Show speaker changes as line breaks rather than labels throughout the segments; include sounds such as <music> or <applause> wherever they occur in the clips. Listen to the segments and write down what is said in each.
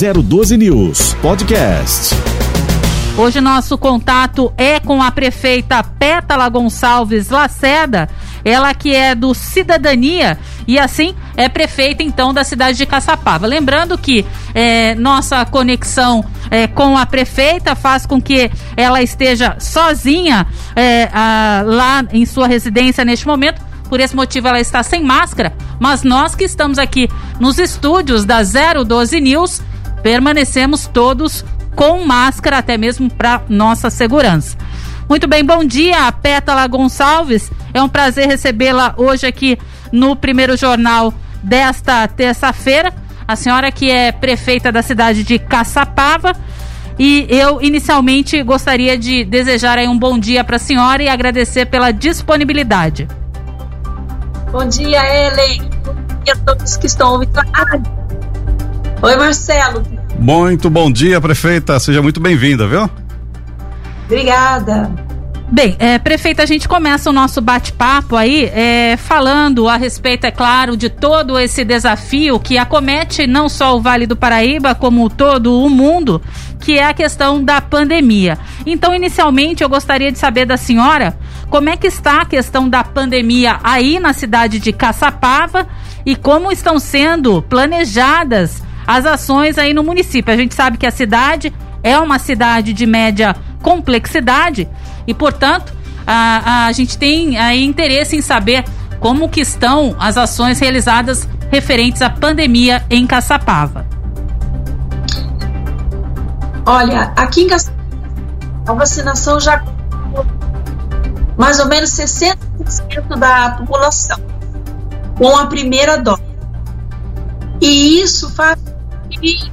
012 News Podcast.
Hoje nosso contato é com a prefeita Pétala Gonçalves Laceda, ela que é do Cidadania e assim é prefeita então da cidade de Caçapava. Lembrando que é, nossa conexão é, com a prefeita faz com que ela esteja sozinha é, a, lá em sua residência neste momento. Por esse motivo ela está sem máscara, mas nós que estamos aqui nos estúdios da 012 News permanecemos todos com máscara, até mesmo para nossa segurança. Muito bem, bom dia, Pétala Gonçalves. É um prazer recebê-la hoje aqui no primeiro jornal desta terça-feira. A senhora que é prefeita da cidade de Caçapava. E eu inicialmente gostaria de desejar um bom dia para a senhora e agradecer pela disponibilidade.
Bom dia, Ellen. Bom dia a todos que estão ouvindo a. Oi, Marcelo.
Muito bom dia, prefeita. Seja muito bem-vinda, viu?
Obrigada.
Bem, é, prefeita, a gente começa o nosso bate-papo aí é, falando a respeito, é claro, de todo esse desafio que acomete não só o Vale do Paraíba, como todo o mundo, que é a questão da pandemia. Então, inicialmente, eu gostaria de saber da senhora como é que está a questão da pandemia aí na cidade de Caçapava e como estão sendo planejadas as ações aí no município. A gente sabe que a cidade é uma cidade de média complexidade e, portanto, a, a gente tem aí interesse em saber como que estão as ações realizadas referentes à pandemia em Caçapava.
Olha, aqui em Caçapava a vacinação já mais ou menos 60% da população com a primeira dose. E isso faz que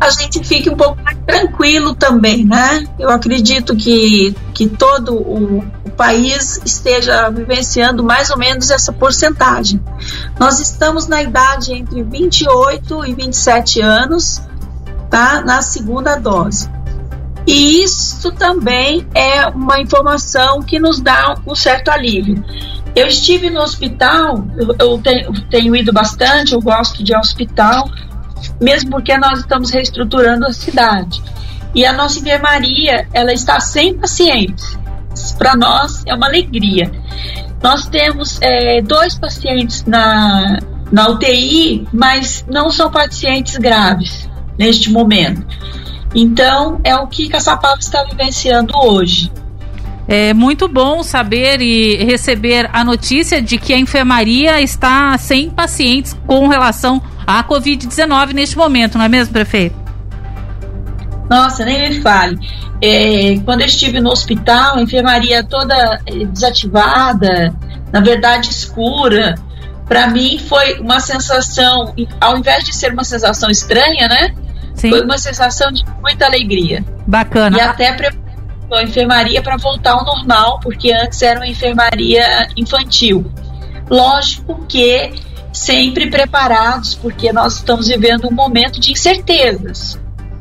a gente fique um pouco mais tranquilo também, né? Eu acredito que, que todo o, o país esteja vivenciando mais ou menos essa porcentagem. Nós estamos na idade entre 28 e 27 anos, tá? Na segunda dose. E isso também é uma informação que nos dá um certo alívio. Eu estive no hospital, eu, tenho, tenho ido bastante, eu gosto de hospital, mesmo porque nós estamos reestruturando a cidade. E a nossa enfermaria, ela está sem pacientes. Para nós é uma alegria. Nós temos é, dois pacientes na, na UTI, mas não são pacientes graves neste momento. Então, é o que Caçapava está vivenciando hoje.
É muito bom saber e receber a notícia de que a enfermaria está sem pacientes com relação à Covid-19 neste momento, não é mesmo, prefeito?
Nossa, nem me fale. É, quando eu estive no hospital, a enfermaria toda é, desativada, na verdade escura, para mim foi uma sensação, ao invés de ser uma sensação estranha, né? Sim. Foi uma sensação de muita alegria.
Bacana.
E até preparou a enfermaria para voltar ao normal, porque antes era uma enfermaria infantil. Lógico que sempre preparados, porque nós estamos vivendo um momento de incertezas.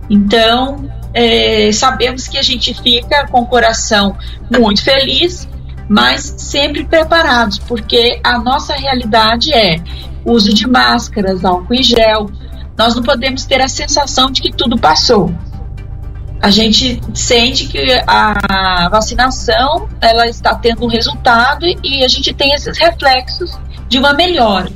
Então, é, sabemos que a gente fica com o coração muito feliz, mas sempre preparados, porque a nossa realidade é uso de máscaras, álcool em gel. Nós não podemos ter a sensação de que tudo passou. A gente sente que a vacinação ela está tendo um resultado e a gente tem esses reflexos de uma melhora.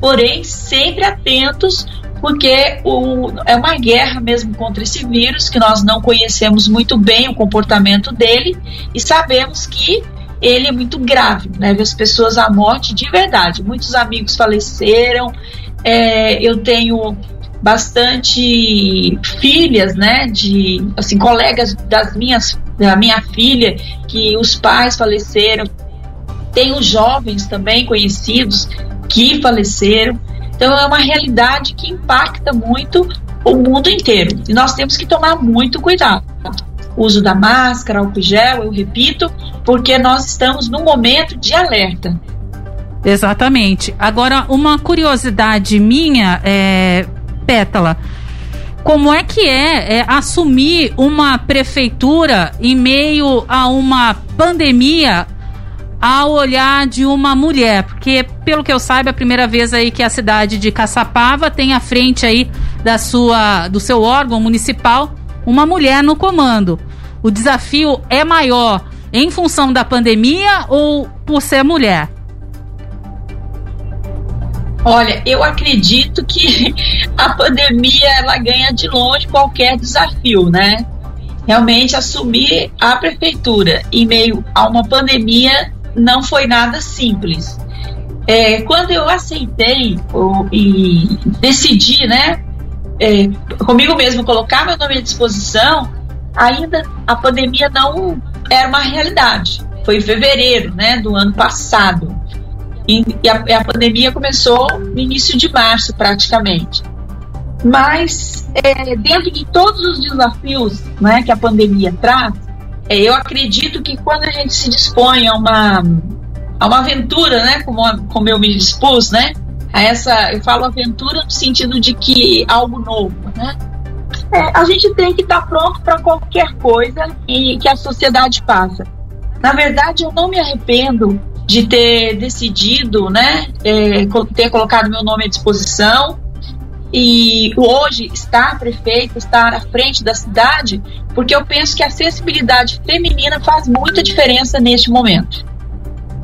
Porém, sempre atentos porque o, é uma guerra mesmo contra esse vírus, que nós não conhecemos muito bem o comportamento dele e sabemos que ele é muito grave, leva as pessoas à morte de verdade. Muitos amigos faleceram, é, eu tenho bastante filhas, né, de assim colegas das minhas da minha filha que os pais faleceram. Tenho jovens também conhecidos que faleceram. Então é uma realidade que impacta muito o mundo inteiro. E nós temos que tomar muito cuidado. O uso da máscara, álcool gel, eu repito, porque nós estamos num momento de alerta.
Exatamente. Agora, uma curiosidade minha, é, Pétala, como é que é, é, assumir uma prefeitura em meio a uma pandemia ao olhar de uma mulher, porque pelo que eu saiba, é a primeira vez aí que a cidade de Caçapava tem à frente aí da sua, do seu órgão municipal uma mulher no comando. O desafio é maior em função da pandemia ou por ser mulher?
Olha, eu acredito que <laughs> a pandemia ela ganha de longe qualquer desafio, né? Realmente assumir a prefeitura em meio a uma pandemia não foi nada simples. É, quando eu aceitei ou, e decidi, né, é, comigo mesmo colocar meu nome à disposição, ainda a pandemia não era uma realidade. Foi em fevereiro, né, do ano passado. E, e, a, a, pandemia começou no início de março, praticamente. Mas, é, dentro de todos os desafios né, que a pandemia traz, eu acredito que quando a gente se dispõe a uma, a uma aventura, né, como, como eu me dispus, né, a essa, eu falo aventura no sentido de que algo novo, né, é, a gente tem que estar pronto para qualquer coisa e que a sociedade passa. Na verdade, eu não me arrependo de ter decidido, né, é, ter colocado meu nome à disposição e hoje estar prefeito, estar à frente da cidade, porque eu penso que a sensibilidade feminina faz muita diferença neste momento.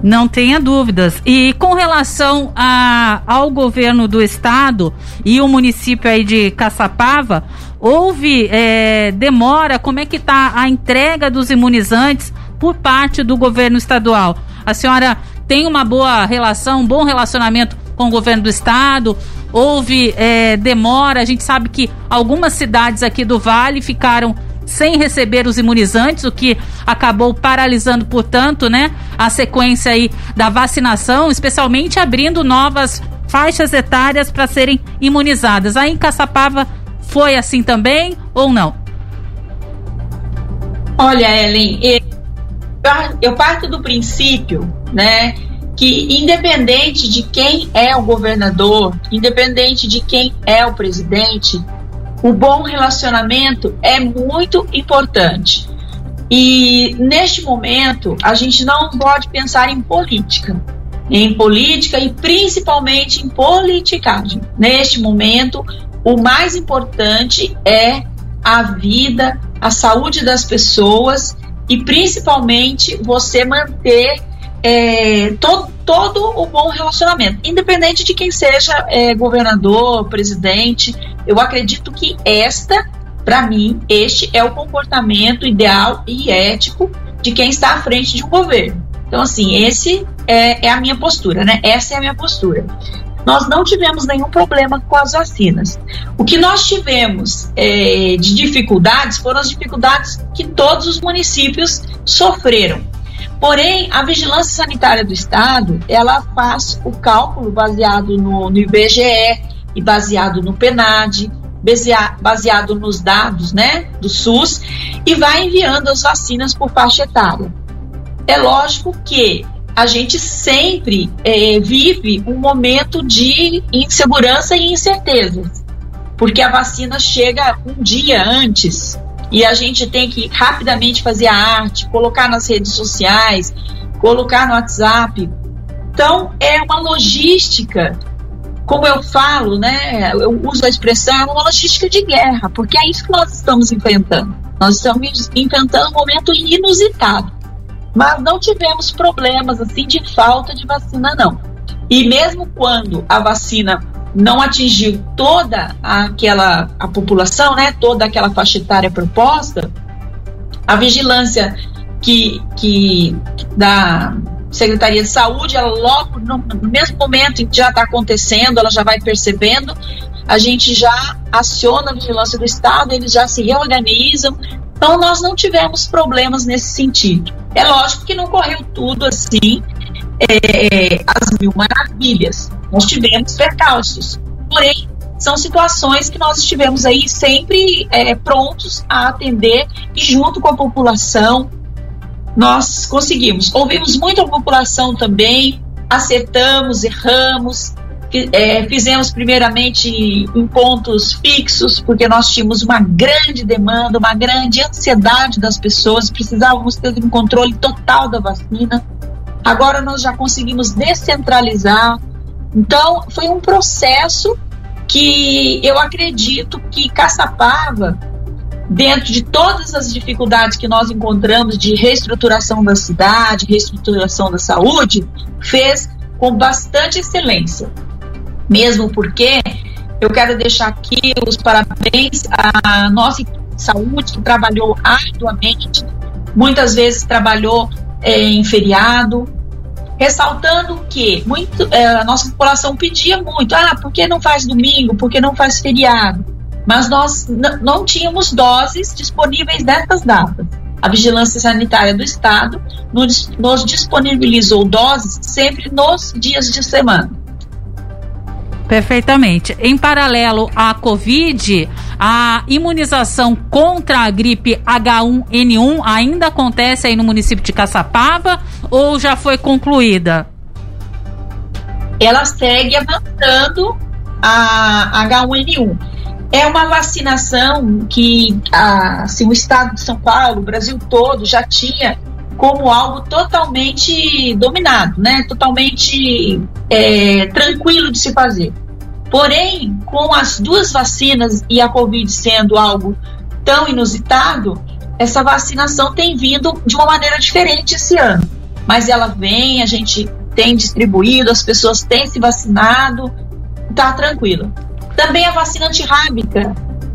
Não tenha dúvidas. E com relação a, ao governo do estado e o município aí de Caçapava, houve é, demora? Como é que está a entrega dos imunizantes por parte do governo estadual? A senhora tem uma boa relação, um bom relacionamento com o governo do estado? Houve é, demora? A gente sabe que algumas cidades aqui do Vale ficaram sem receber os imunizantes, o que acabou paralisando, portanto, né, a sequência aí da vacinação, especialmente abrindo novas faixas etárias para serem imunizadas. Aí em Caçapava foi assim também ou não?
Olha, Ellen, eu parto do princípio, né, que independente de quem é o governador, independente de quem é o presidente, o bom relacionamento é muito importante. E neste momento, a gente não pode pensar em política, em política e principalmente em politicagem. Neste momento, o mais importante é a vida, a saúde das pessoas e principalmente você manter é, todo, todo o bom relacionamento, independente de quem seja é, governador, presidente. Eu acredito que esta, para mim, este é o comportamento ideal e ético de quem está à frente de um governo. Então, assim, esse é, é a minha postura, né? Essa é a minha postura nós não tivemos nenhum problema com as vacinas. O que nós tivemos é, de dificuldades foram as dificuldades que todos os municípios sofreram. Porém, a Vigilância Sanitária do Estado, ela faz o cálculo baseado no, no IBGE e baseado no PENAD, baseado nos dados né, do SUS, e vai enviando as vacinas por faixa etária. É lógico que a gente sempre é, vive um momento de insegurança e incertezas, porque a vacina chega um dia antes e a gente tem que rapidamente fazer a arte, colocar nas redes sociais, colocar no WhatsApp. Então, é uma logística, como eu falo, né? Eu uso a expressão, é uma logística de guerra, porque é isso que nós estamos enfrentando. Nós estamos enfrentando um momento inusitado mas não tivemos problemas assim de falta de vacina não. E mesmo quando a vacina não atingiu toda aquela a população, né, toda aquela faixa etária proposta, a vigilância que, que da Secretaria de Saúde, ela logo no, no mesmo momento em que já está acontecendo, ela já vai percebendo, a gente já aciona a vigilância do Estado, eles já se reorganizam, então, nós não tivemos problemas nesse sentido. É lógico que não correu tudo assim, é, as mil maravilhas. Nós tivemos percalços. Porém, são situações que nós estivemos aí sempre é, prontos a atender e junto com a população nós conseguimos. Ouvimos muito a população também, acertamos, erramos, é, fizemos primeiramente em pontos fixos, porque nós tínhamos uma grande demanda, uma grande ansiedade das pessoas, precisávamos ter um controle total da vacina. Agora nós já conseguimos descentralizar. Então, foi um processo que eu acredito que Caçapava, dentro de todas as dificuldades que nós encontramos de reestruturação da cidade, reestruturação da saúde, fez com bastante excelência. Mesmo porque eu quero deixar aqui os parabéns à nossa saúde, que trabalhou arduamente, muitas vezes trabalhou é, em feriado, ressaltando que muito, é, a nossa população pedia muito, ah, por que não faz domingo, por que não faz feriado? Mas nós não tínhamos doses disponíveis nessas datas. A Vigilância Sanitária do Estado nos, nos disponibilizou doses sempre nos dias de semana.
Perfeitamente. Em paralelo à Covid, a imunização contra a gripe H1N1 ainda acontece aí no município de Caçapava ou já foi concluída?
Ela segue avançando a H1N1. É uma vacinação que assim, o estado de São Paulo, o Brasil todo, já tinha como algo totalmente dominado, né? totalmente é, tranquilo de se fazer. Porém, com as duas vacinas e a Covid sendo algo tão inusitado, essa vacinação tem vindo de uma maneira diferente esse ano. Mas ela vem, a gente tem distribuído, as pessoas têm se vacinado, tá tranquilo. Também a vacina antirrábica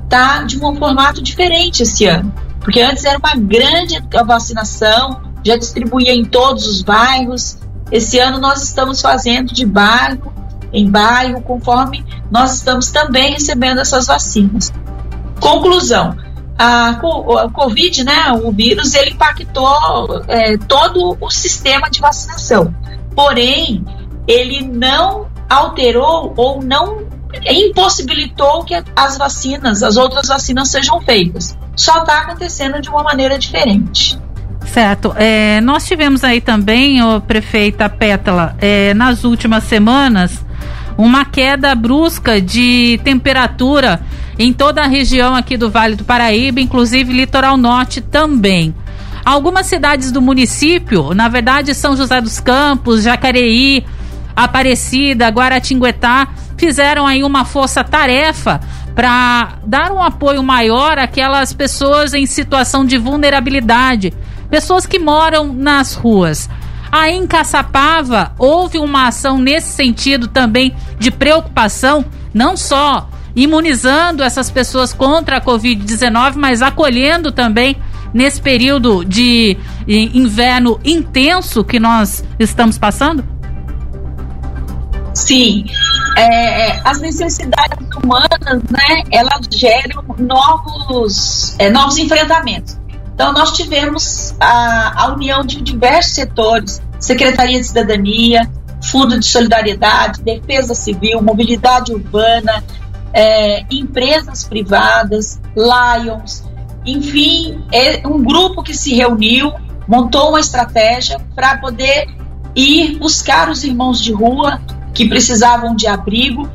tá de um formato diferente esse ano, porque antes era uma grande vacinação, já distribuía em todos os bairros. Esse ano nós estamos fazendo de bairro em bairro, conforme nós estamos também recebendo essas vacinas. Conclusão: a, Covid, né, o vírus, ele impactou é, todo o sistema de vacinação. Porém, ele não alterou ou não impossibilitou que as vacinas, as outras vacinas sejam feitas. Só está acontecendo de uma maneira diferente.
Certo. É, nós tivemos aí também, o prefeita Pétala, é, nas últimas semanas, uma queda brusca de temperatura em toda a região aqui do Vale do Paraíba, inclusive litoral norte também. Algumas cidades do município, na verdade São José dos Campos, Jacareí, Aparecida, Guaratinguetá, fizeram aí uma força-tarefa para dar um apoio maior àquelas pessoas em situação de vulnerabilidade, pessoas que moram nas ruas. Aí em Caçapava houve uma ação nesse sentido também de preocupação, não só imunizando essas pessoas contra a Covid-19, mas acolhendo também nesse período de inverno intenso que nós estamos passando?
Sim, é, é, as necessidades humanas, né, elas geram novos, é, novos enfrentamentos. Então, nós tivemos a, a união de diversos setores, Secretaria de Cidadania, Fundo de Solidariedade, Defesa Civil, Mobilidade Urbana, é, empresas privadas, Lions, enfim, é um grupo que se reuniu, montou uma estratégia para poder ir buscar os irmãos de rua que precisavam de abrigo.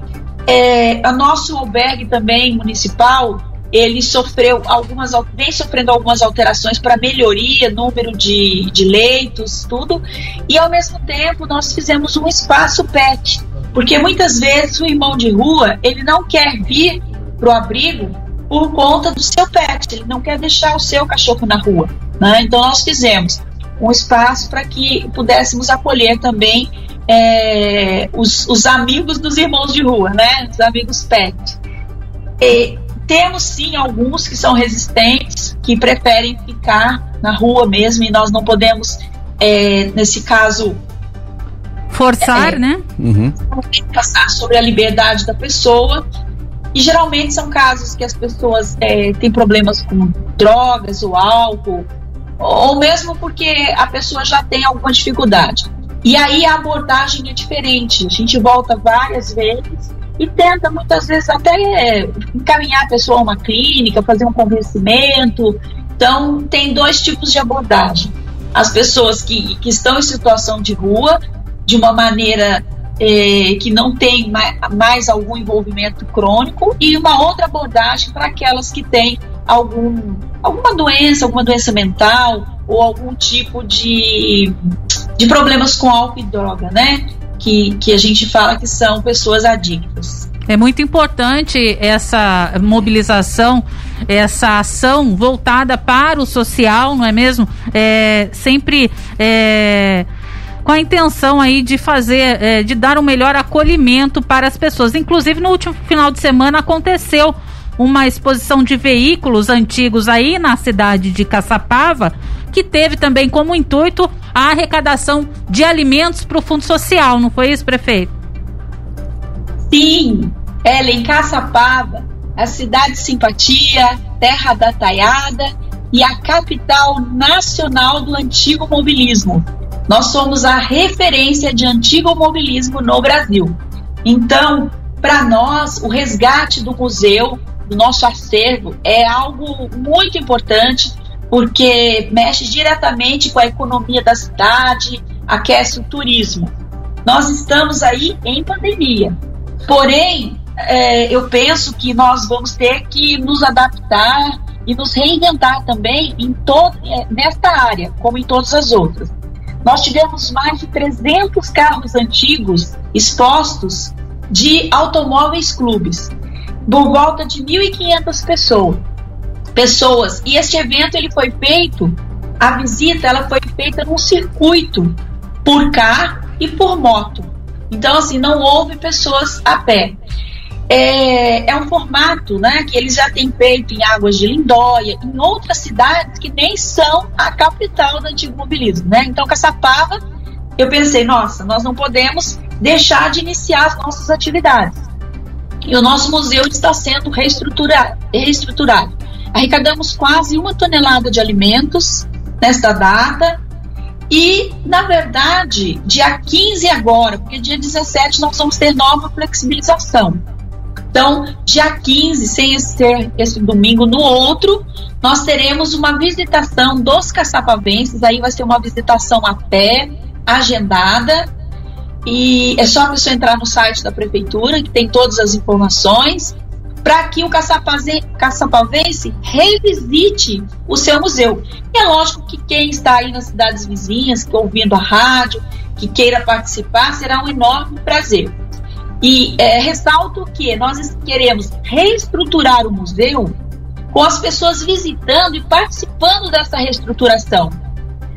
É, o nosso albergue também municipal, ele sofreu algumas, vem sofrendo algumas alterações para melhoria, número de, de leitos, tudo, e ao mesmo tempo nós fizemos um espaço PET, porque muitas vezes o irmão de rua, ele não quer vir para o abrigo por conta do seu pet, ele não quer deixar o seu cachorro na rua, né? então nós fizemos um espaço para que pudéssemos acolher também é, os, os, amigos dos irmãos de rua, né? Os amigos pet. E temos sim alguns que são resistentes, que preferem ficar na rua mesmo, e nós não podemos, é, nesse caso,
forçar, é, né? Uhum.
Passar sobre a liberdade da pessoa. E geralmente são casos que as pessoas é, têm problemas com drogas ou álcool, ou mesmo porque a pessoa já tem alguma dificuldade. E aí a abordagem é diferente. A gente volta várias vezes e tenta muitas vezes até encaminhar a pessoa a uma clínica, fazer um convencimento. Então, tem dois tipos de abordagem. As pessoas que, que estão em situação de rua, de uma maneira é, que não tem mais, mais, algum envolvimento crônico, e uma outra abordagem para aquelas que têm algum, alguma doença, alguma doença mental ou algum tipo de, de problemas com álcool e droga, né? Que, que a gente fala que são pessoas adictas.
É muito importante essa mobilização, essa ação voltada para o social, não é mesmo? É, sempre é, com a intenção aí de fazer, é, de dar um melhor acolhimento para as pessoas. Inclusive, no último final de semana aconteceu uma exposição de veículos antigos aí na cidade de Caçapava, que teve também como intuito a arrecadação de alimentos para o Fundo Social, não foi isso, prefeito?
Sim, Ellen Caçapava, a cidade de simpatia, terra da taiada e a capital nacional do antigo mobilismo. Nós somos a referência de antigo mobilismo no Brasil. Então, para nós, o resgate do museu, do nosso acervo, é algo muito importante, porque mexe diretamente com a economia da cidade, aquece o turismo. Nós estamos aí em pandemia, porém, é, eu penso que nós vamos ter que nos adaptar e nos reinventar também em todo, é, nesta área, como em todas as outras. Nós tivemos mais de 300 carros antigos expostos de automóveis clubes, por volta de 1.500 pessoas. Pessoas. E este evento ele foi feito, a visita ela foi feita num circuito por carro e por moto. Então assim não houve pessoas a pé é, é um formato né, que eles já têm feito em Águas de Lindóia, em outras cidades que nem são a capital do antigo mobilismo. Né? Então, Caçapava, eu pensei, nossa, nós não podemos deixar de iniciar as nossas atividades. E o nosso museu está sendo reestruturado. reestruturado. Arrecadamos quase uma tonelada de alimentos nesta data. E, na verdade, dia 15 agora, porque dia 17 nós vamos ter nova flexibilização. Então, dia 15, sem ser esse domingo, no outro, nós teremos uma visitação dos caçapavenses. Aí vai ser uma visitação a pé, agendada. E é só a pessoa entrar no site da prefeitura, que tem todas as informações, para que o caçapavense revisite o seu museu. E é lógico que quem está aí nas cidades vizinhas, que ouvindo a rádio, que queira participar, será um enorme prazer. E é, ressalto que nós queremos reestruturar o museu com as pessoas visitando e participando dessa reestruturação.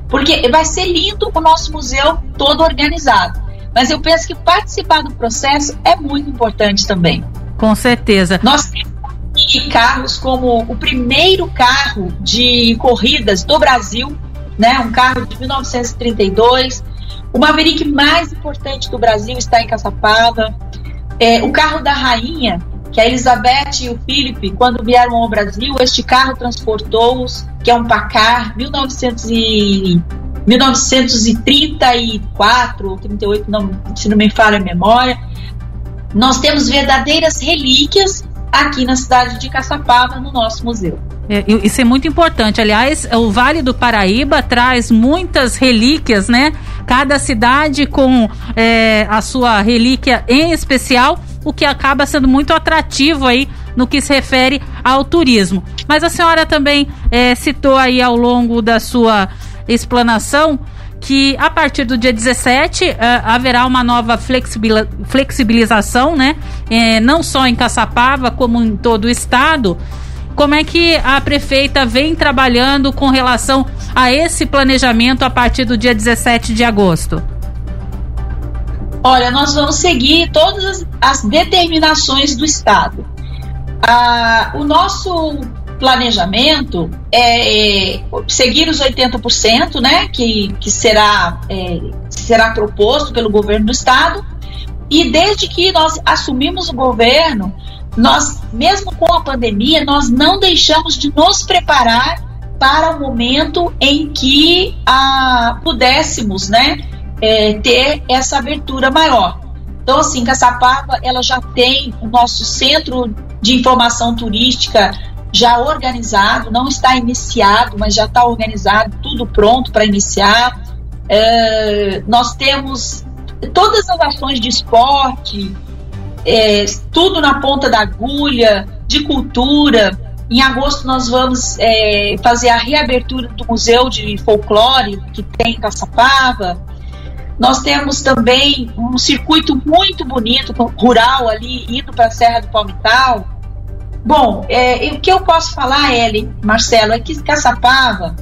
Porque vai ser lindo o nosso museu todo organizado. Mas eu penso que participar do processo é muito importante também.
Com certeza.
Nós temos carros como o primeiro carro de corridas do Brasil, né? um carro de 1932. O Maverick mais importante do Brasil está em Caçapava. É, o carro da rainha, que a Elizabeth e o Philip, quando vieram ao Brasil, este carro transportou-os, que é um Pacar 1900 e, 1934 ou 38, não, se não me falha a memória. Nós temos verdadeiras relíquias aqui na cidade de Caçapava, no nosso museu.
É, isso é muito importante. Aliás, o Vale do Paraíba traz muitas relíquias, né? Cada cidade com é, a sua relíquia em especial, o que acaba sendo muito atrativo aí no que se refere ao turismo. Mas a senhora também é, citou aí ao longo da sua explanação que a partir do dia 17 uh, é, haverá uma nova flexibilização, né? É, não só em Caçapava, como em todo o estado. Como é que a prefeita vem trabalhando com relação a esse planejamento a partir do dia 17 de agosto?
Olha, nós vamos seguir todas as, as determinações do Estado. Ah, o nosso planejamento é, é seguir os 80%, né, que, que será, é, será proposto pelo governo do Estado. E desde que nós assumimos o governo, nós, mesmo com a pandemia, nós não deixamos de nos preparar para o momento em que ah, pudéssemos né, é, ter essa abertura maior. Então, assim, Caçapava, ela já tem o nosso centro de informação turística já organizado, não está iniciado, mas já está organizado, tudo pronto para iniciar. É, nós temos todas as ações de esporte, é, tudo na ponta da agulha, de cultura. Em agosto nós vamos é, fazer a reabertura do Museu de Folclore que tem em Caçapava. Nós temos também um circuito muito bonito, rural ali, indo para a Serra do Palmital. Bom, é, o que eu posso falar, Ellen, Marcelo, é que Caçapava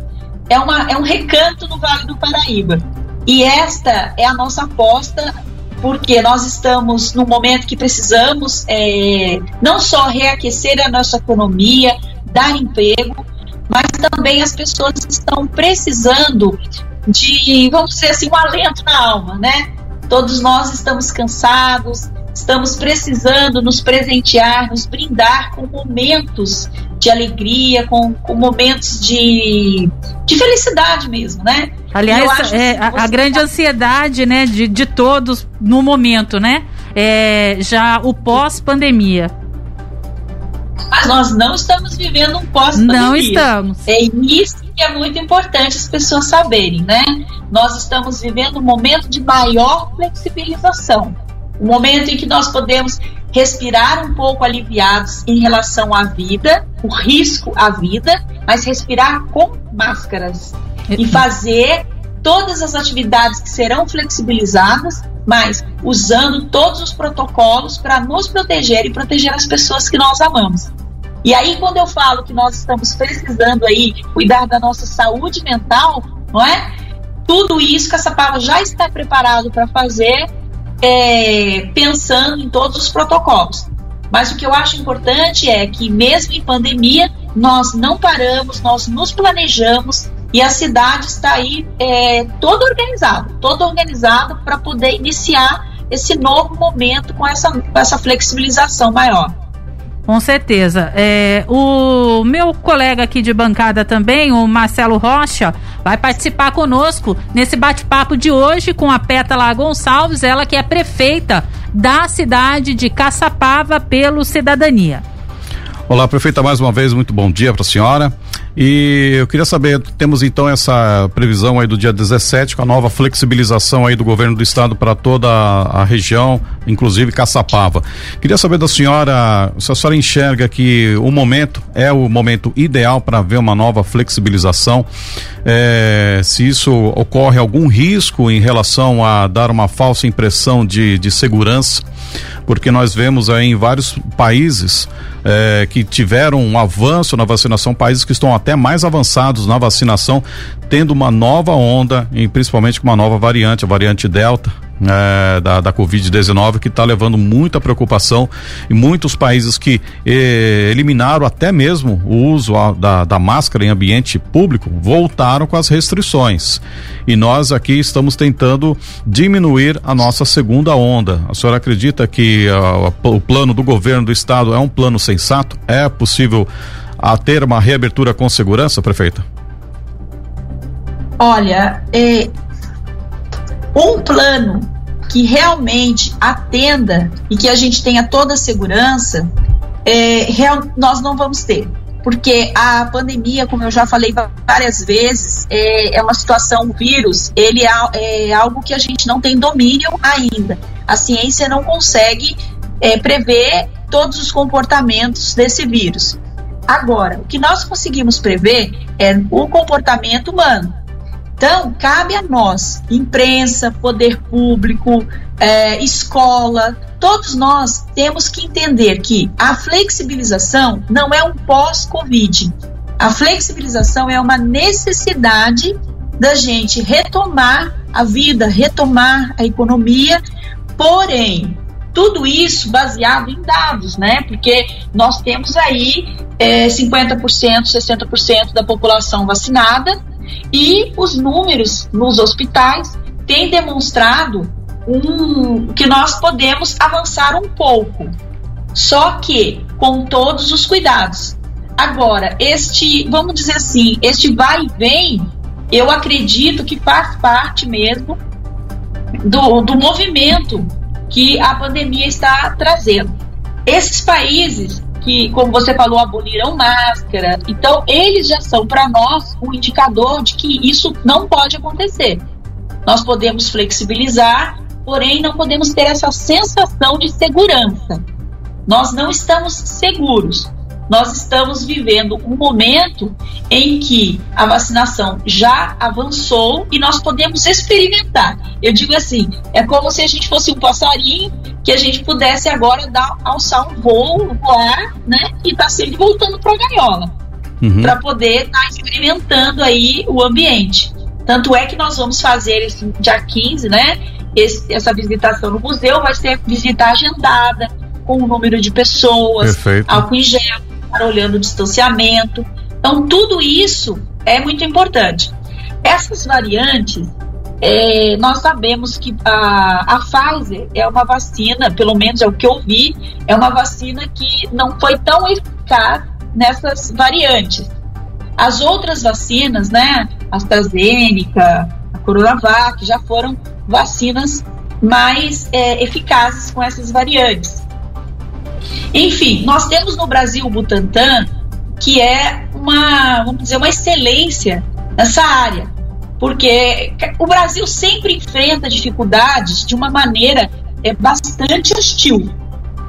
é, uma, é um recanto no Vale do Paraíba. E esta é a nossa aposta, porque nós estamos num momento que precisamos é, não só reaquecer a nossa economia, dar emprego, mas também as pessoas estão precisando de, vamos dizer assim, um alento na alma, né? Todos nós estamos cansados, estamos precisando nos presentear, nos brindar com momentos de alegria, com, com momentos de, de felicidade mesmo, né?
Aliás, é, a, a, grande ansiedade, né, de, de todos no momento, né? É, já o pós-pandemia.
Mas nós não estamos vivendo um pós-pandemia.
Não estamos.
É isso que é muito importante as pessoas saberem, né? Nós estamos vivendo um momento de maior flexibilização. Um momento em que nós podemos respirar um pouco aliviados em relação à vida, o risco à vida, mas respirar com máscaras e fazer todas as atividades que serão flexibilizadas, mas usando todos os protocolos para nos proteger e proteger as pessoas que nós amamos. E aí, quando eu falo que nós estamos precisando aí cuidar da nossa saúde mental, não é? Tudo isso que essa palavra já está preparado para fazer, é, pensando em todos os protocolos. Mas o que eu acho importante é que, mesmo em pandemia, nós não paramos, nós nos planejamos e a cidade está aí é, toda organizada, toda organizada para poder iniciar esse novo momento com essa, com essa flexibilização maior.
Com certeza. É, o meu colega aqui de bancada também, o Marcelo Rocha, vai participar conosco nesse bate-papo de hoje com a Pétala Gonçalves, ela que é prefeita da cidade de Caçapava pelo Cidadania.
Olá, prefeita, mais uma vez, muito bom dia para a senhora. E eu queria saber, temos então essa previsão aí do dia 17 com a nova flexibilização aí do governo do estado para toda a, região, inclusive Caçapava. Queria saber da senhora, se a senhora enxerga que o momento é o momento ideal para ver uma nova flexibilização, é, se isso ocorre algum risco em relação a dar uma falsa impressão de, de segurança porque nós vemos aí em vários países é, que tiveram um avanço na vacinação, países que estão até mais avançados na vacinação, tendo uma nova onda, e principalmente com uma nova variante, a variante Delta, é, da, da Covid-19 que está levando muita preocupação e muitos países que eh, eliminaram até mesmo o uso a, da, da máscara em ambiente público voltaram com as restrições. E nós aqui estamos tentando diminuir a nossa segunda onda. A senhora acredita que uh, o plano do governo do estado é um plano sensato? É possível a ter uma reabertura com segurança, prefeita?
Olha, é, um plano que realmente atenda e que a gente tenha toda a segurança, é, real, nós não vamos ter. Porque a pandemia, como eu já falei várias vezes, é, é uma situação, o vírus, ele é, é, algo que a gente não tem domínio ainda. A ciência não consegue é, prever todos os comportamentos desse vírus. Agora, o que nós conseguimos prever é o comportamento humano. Então, cabe a nós, imprensa, poder público, é, escola, todos nós temos que entender que a flexibilização não é um pós-Covid. A flexibilização é uma necessidade da gente retomar a vida, retomar a economia, porém, tudo isso baseado em dados, né? Porque nós temos aí é, 50%, 60% da população vacinada e os números nos hospitais têm demonstrado um, que nós podemos avançar um pouco, só que com todos os cuidados. Agora, este, vamos dizer assim, este vai e vem, eu acredito que faz parte mesmo do, do movimento que a pandemia está trazendo. Esses países que, como você falou, aboliram máscara. Então, eles já são para nós um indicador de que isso não pode acontecer. Nós podemos flexibilizar, porém não podemos ter essa sensação de segurança. Nós não estamos seguros. Nós estamos vivendo um momento em que a vacinação já avançou e nós podemos experimentar. Eu digo assim, é como se a gente fosse um passarinho que a gente pudesse agora dar, alçar um voo, voar, né? E está sempre voltando para a gaiola, uhum. para poder estar tá experimentando aí o ambiente. Tanto é que nós vamos fazer esse dia 15, né? Esse, essa visitação no museu vai ser visita agendada, com o número de pessoas,
Perfeito.
álcool em gel, olhando o distanciamento. Então, tudo isso é muito importante. Essas variantes, é, nós sabemos que a, a Pfizer é uma vacina, pelo menos é o que eu vi, é uma vacina que não foi tão eficaz nessas variantes. As outras vacinas, né, a AstraZeneca, a Coronavac, já foram vacinas mais é, eficazes com essas variantes. Enfim, nós temos no Brasil o Butantan, que é uma, vamos dizer, uma excelência nessa área, porque o Brasil sempre enfrenta dificuldades de uma maneira é, bastante hostil,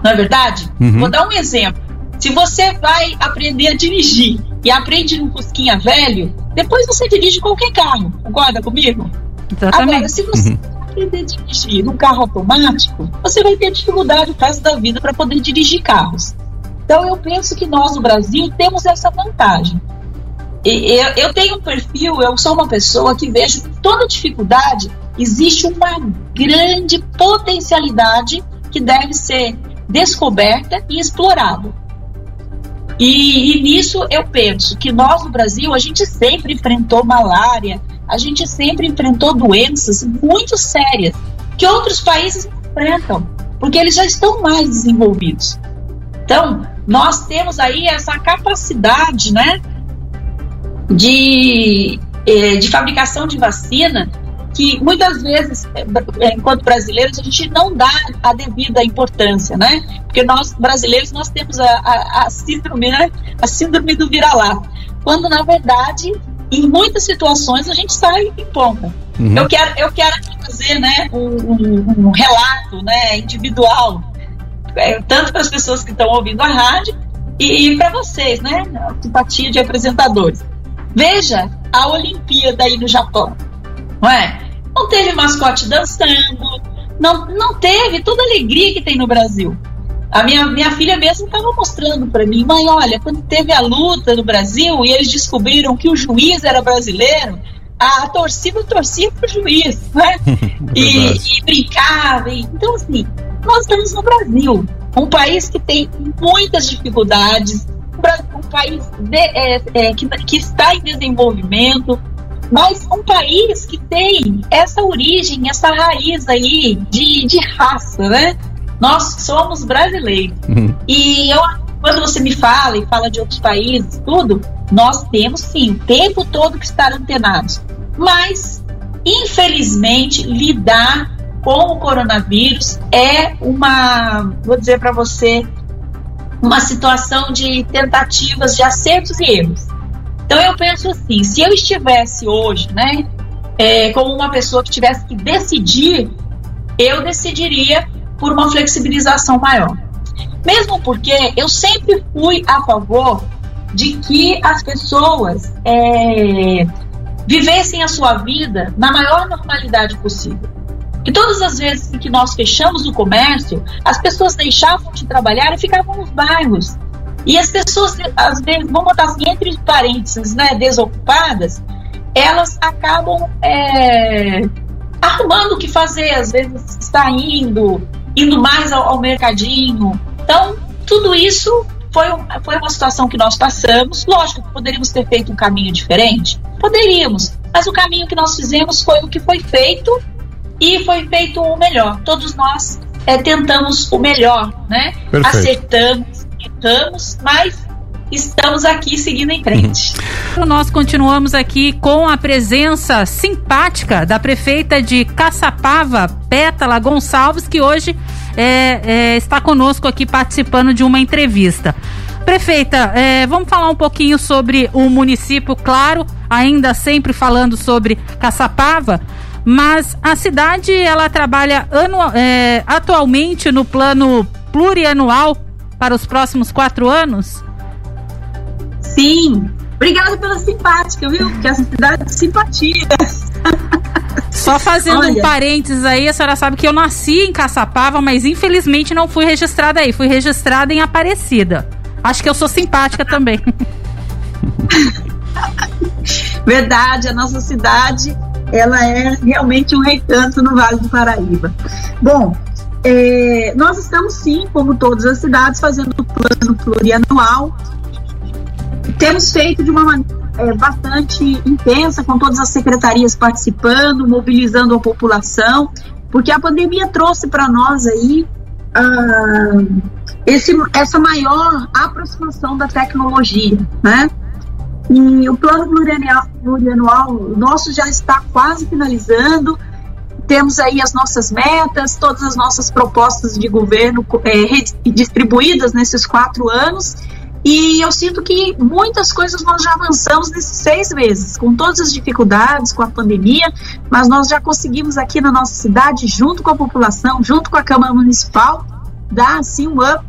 não é verdade? Uhum. Vou dar um exemplo. Se você vai aprender a dirigir e aprende num Fusquinha velho, depois você dirige qualquer carro, concorda comigo?
Exatamente.
Agora, se você uhum aprender a dirigir no carro automático, você vai ter dificuldade o resto da vida para poder dirigir carros. Então eu penso que nós no Brasil temos essa vantagem. Eu, eu tenho um perfil, eu sou uma pessoa que vejo que toda dificuldade existe uma grande potencialidade que deve ser descoberta e explorada. E, e, nisso eu penso que nós no Brasil a gente sempre enfrentou malária, a gente sempre enfrentou doenças muito sérias que outros países enfrentam, porque eles já estão mais desenvolvidos. Então, nós temos aí essa capacidade, né, de, eh, de fabricação de vacina que muitas vezes, eh, enquanto brasileiros, a gente não dá a devida importância, né? Porque nós, brasileiros, nós temos a, a, a síndrome, né? A síndrome do vira-lata. Quando, na verdade, em muitas situações a gente sai em ponta. Uhum. Eu quero, eu quero fazer né, um, um, relato né, individual, é, tanto para as pessoas que estão ouvindo a rádio e, e para vocês, né? A simpatia de apresentadores. Veja a Olimpíada aí no Japão, não é? Não teve mascote dançando, não, não teve toda a alegria que tem no Brasil. A minha, minha filha mesmo estava mostrando para mim, mãe, olha, quando teve a luta no Brasil e eles descobriram que o juiz era brasileiro, a torcida torcia pro juiz, <laughs> né? <laughs> e, e brincava. E, então, assim, nós estamos no Brasil, um país que tem muitas dificuldades, um país de, é, é, que, que está em desenvolvimento, mas um país que tem essa origem, essa raiz aí de, de raça, né? Nós somos brasileiros. Uhum. E eu, quando você me fala e fala de outros países, tudo, nós temos sim o tempo todo que estar antenados. Mas, infelizmente, lidar com o coronavírus é uma, vou dizer para você, uma situação de tentativas de acertos e erros. Então eu penso assim, se eu estivesse hoje, né, é, como uma pessoa que tivesse que decidir, eu decidiria por uma flexibilização maior. Mesmo porque eu sempre fui a favor de que as pessoas é, vivessem a sua vida na maior normalidade possível. E todas as vezes que nós fechamos o comércio, as pessoas deixavam de trabalhar e ficavam nos bairros. E as pessoas, às vezes, vamos botar assim, entre parênteses, né, desocupadas, elas acabam é, arrumando o que fazer, às vezes saindo, indo mais ao, ao mercadinho. Então, tudo isso foi, um, foi uma situação que nós passamos. Lógico que poderíamos ter feito um caminho diferente, poderíamos, mas o caminho que nós fizemos foi o que foi feito e foi feito o melhor. Todos nós é, tentamos o melhor, né? Perfeito. Acertamos, erramos, mas estamos aqui seguindo em frente.
Uhum. Nós continuamos aqui com a presença simpática da prefeita de Caçapava, Pétala Gonçalves, que hoje é, é, está conosco aqui participando de uma entrevista. Prefeita, é, vamos falar um pouquinho sobre o município, claro, ainda sempre falando sobre Caçapava, mas a cidade ela trabalha anual, é, atualmente no plano plurianual para os próximos quatro anos?
Sim. Obrigada pela simpática, viu? Porque a cidade de simpatia.
Só fazendo Olha. um parênteses aí, a senhora sabe que eu nasci em Caçapava, mas infelizmente não fui registrada aí. Fui registrada em Aparecida. Acho que eu sou simpática também. <laughs>
Verdade, a nossa cidade, ela é realmente um recanto no Vale do Paraíba. Bom, é, nós estamos sim, como todas as cidades, fazendo o plano plurianual. Temos feito de uma maneira é, bastante intensa, com todas as secretarias participando, mobilizando a população, porque a pandemia trouxe para nós aí uh, esse, essa maior aproximação da tecnologia, né? E o plano plurianual, plurianual nosso já está quase finalizando. Temos aí as nossas metas, todas as nossas propostas de governo é, distribuídas nesses quatro anos e eu sinto que muitas coisas nós já avançamos nesses seis meses, com todas as dificuldades, com a pandemia, mas nós já conseguimos aqui na nossa cidade, junto com a população, junto com a Câmara Municipal, dar assim um up,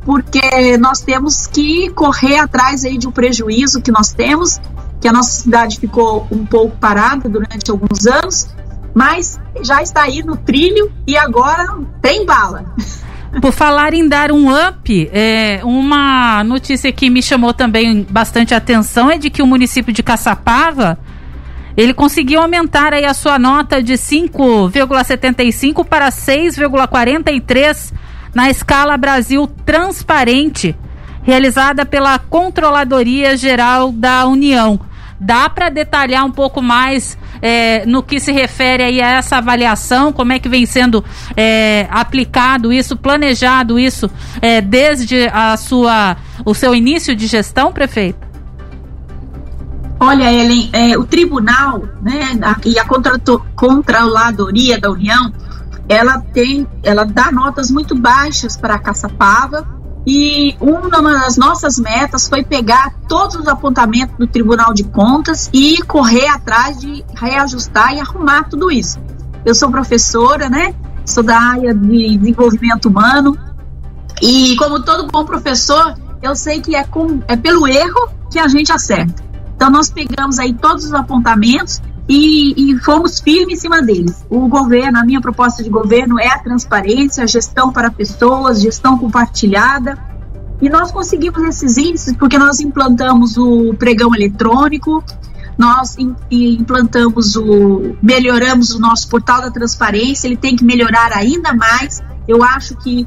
porque nós temos que correr atrás aí de um prejuízo que nós temos, que a nossa cidade ficou um pouco parada durante alguns anos, mas já está aí no trilho e agora tem bala. <laughs>
Por falar em dar um up, é, uma notícia que me chamou também bastante atenção é de que o município de Caçapava ele conseguiu aumentar aí a sua nota de 5,75 para 6,43 na escala Brasil Transparente, realizada pela Controladoria Geral da União. Dá para detalhar um pouco mais é, no que se refere aí a essa avaliação, como é que vem sendo é, aplicado isso, planejado isso é, desde a sua, o seu início de gestão, prefeito?
Olha, Ellen, é, o tribunal né, e a Controladoria da União, ela tem, ela dá notas muito baixas para a Caçapava e uma das nossas metas foi pegar todos os apontamentos do Tribunal de Contas e correr atrás de reajustar e arrumar tudo isso. Eu sou professora, né? Sou da área de desenvolvimento humano e como todo bom professor, eu sei que é, com, é pelo erro que a gente acerta. Então nós pegamos aí todos os apontamentos e, e, fomos firmes em cima deles. O governo, a minha proposta de governo é a transparência, a gestão para pessoas, gestão compartilhada. E nós conseguimos esses índices porque nós implantamos o pregão eletrônico, nós implantamos o melhoramos o nosso portal da transparência, ele tem que melhorar ainda mais. Eu acho que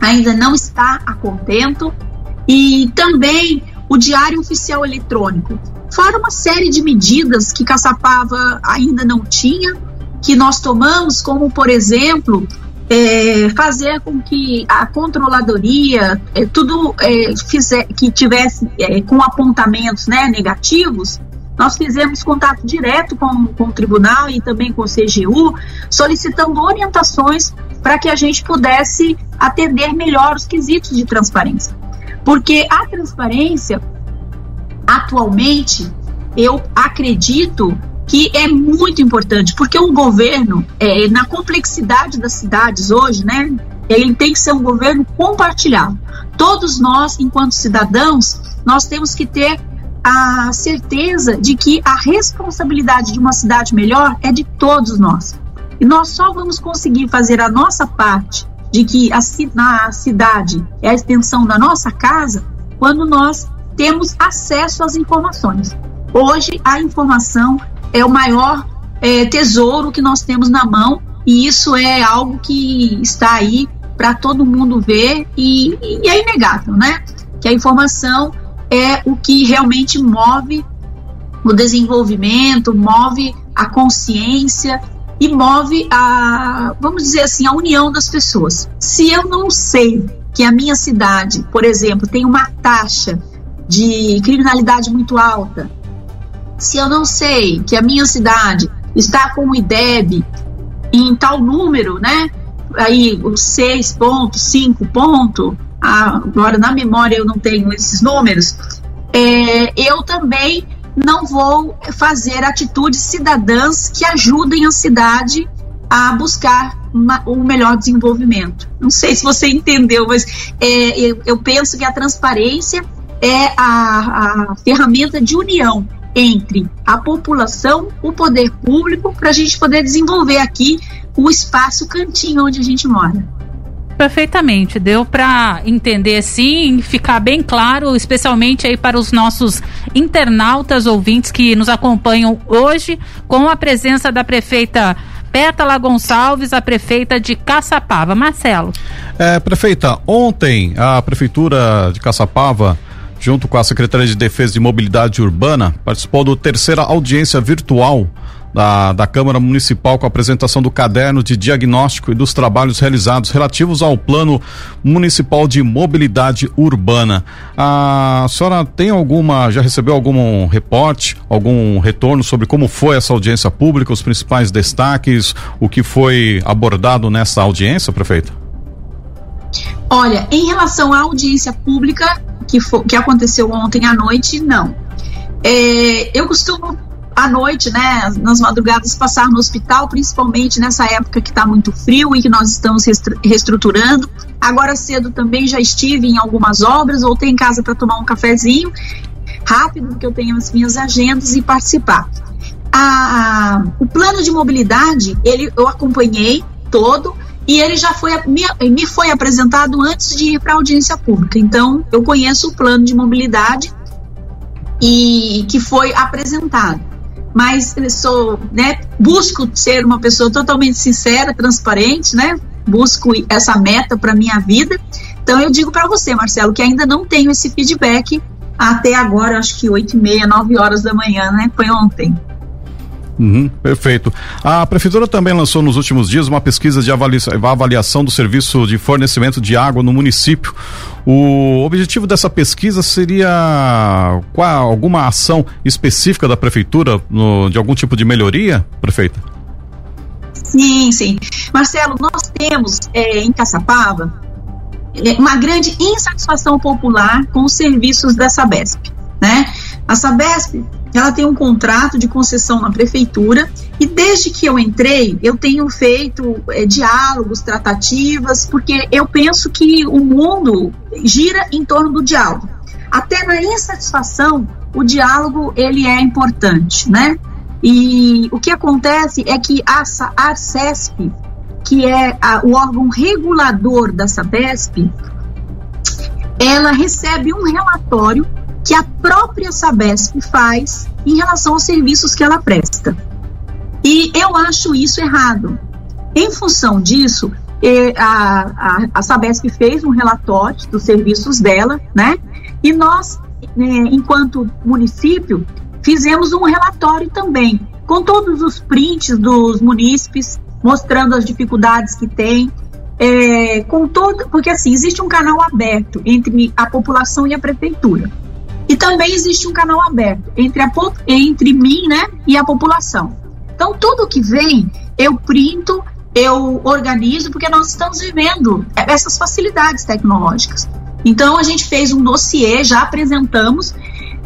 ainda não está a contento. E também o diário oficial eletrônico. Fora uma série de medidas que Caçapava ainda não tinha, que nós tomamos, como, por exemplo, é, fazer com que a controladoria, é, tudo é, fizer, que tivesse é, com apontamentos né, negativos, nós fizemos contato direto com, com o tribunal e também com o CGU, solicitando orientações para que a gente pudesse atender melhor os quesitos de transparência. Porque a transparência, atualmente, eu acredito que é muito importante, porque o governo, é, na complexidade das cidades hoje, né, ele tem que ser um governo compartilhado. Todos nós, enquanto cidadãos, nós temos que ter a certeza de que a responsabilidade de uma cidade melhor é de todos nós. E nós só vamos conseguir fazer a nossa parte de que a, a cidade é a extensão da nossa casa quando nós temos acesso às informações. Hoje, a informação é o maior é, tesouro que nós temos na mão e isso é algo que está aí para todo mundo ver e, e é inegável, né? Que a informação é o que realmente move o desenvolvimento, move a consciência e move a, vamos dizer assim, a união das pessoas. Se eu não sei que a minha cidade, por exemplo, tem uma taxa de criminalidade muito alta, se eu não sei que a minha cidade está com o IDEB em tal número, né? Aí, os 6 pontos, 5 pontos, agora na memória eu não tenho esses números, é, eu também não vou fazer atitudes cidadãs que ajudem a cidade a buscar uma, um melhor desenvolvimento. Não sei se você entendeu, mas é, eu, eu penso que a transparência é a, a ferramenta de união entre a população, o poder público, para a gente poder desenvolver aqui o espaço cantinho onde a gente mora.
Perfeitamente, deu para entender sim, ficar bem claro, especialmente aí para os nossos internautas ouvintes que nos acompanham hoje, com a presença da prefeita Pétala Gonçalves, a prefeita de Caçapava. Marcelo.
É, prefeita, ontem a prefeitura de Caçapava junto com a Secretaria de Defesa e Mobilidade Urbana, participou do terceira audiência virtual da, da Câmara Municipal com a apresentação do caderno de diagnóstico e dos trabalhos realizados relativos ao Plano Municipal de Mobilidade Urbana. A senhora tem alguma, já recebeu algum reporte, algum retorno sobre como foi essa audiência pública, os principais destaques, o que foi abordado nessa audiência, prefeito?
Olha, em relação à audiência pública que, for, que aconteceu ontem à noite, não. É, eu costumo à noite, né, nas madrugadas, passar no hospital, principalmente nessa época que está muito frio e que nós estamos reestruturando. Agora cedo também já estive em algumas obras, voltei em casa para tomar um cafezinho rápido, porque eu tenho as minhas agendas e participar. A, o plano de mobilidade, ele eu acompanhei todo e ele já foi me, me foi apresentado antes de ir para a audiência pública. Então, eu conheço o plano de mobilidade e que foi apresentado mas sou, né, busco ser uma pessoa totalmente sincera, transparente, né? Busco essa meta para minha vida. Então eu digo para você, Marcelo, que ainda não tenho esse feedback até agora, acho que oito e meia, nove horas da manhã, né? Foi ontem.
Uhum, perfeito. A prefeitura também lançou nos últimos dias uma pesquisa de avaliação do serviço de fornecimento de água no município. O objetivo dessa pesquisa seria qual, alguma ação específica da prefeitura no, de algum tipo de melhoria, prefeita?
Sim, sim. Marcelo, nós temos é, em Caçapava é, uma grande insatisfação popular com os serviços da Sabesp, né? A Sabesp ela tem um contrato de concessão na prefeitura e desde que eu entrei eu tenho feito é, diálogos, tratativas, porque eu penso que o mundo gira em torno do diálogo. Até na insatisfação o diálogo ele é importante, né? E o que acontece é que a Arcesp, que é a, o órgão regulador da Sabesp, ela recebe um relatório que a própria Sabesp faz em relação aos serviços que ela presta. E eu acho isso errado. Em função disso, a, a, a Sabesp fez um relatório dos serviços dela, né? E nós, né, enquanto município, fizemos um relatório também, com todos os prints dos munícipes, mostrando as dificuldades que tem, é, com todo, porque assim existe um canal aberto entre a população e a prefeitura. E também existe um canal aberto entre, a, entre mim né, e a população. Então, tudo que vem, eu printo, eu organizo, porque nós estamos vivendo essas facilidades tecnológicas. Então, a gente fez um dossiê, já apresentamos,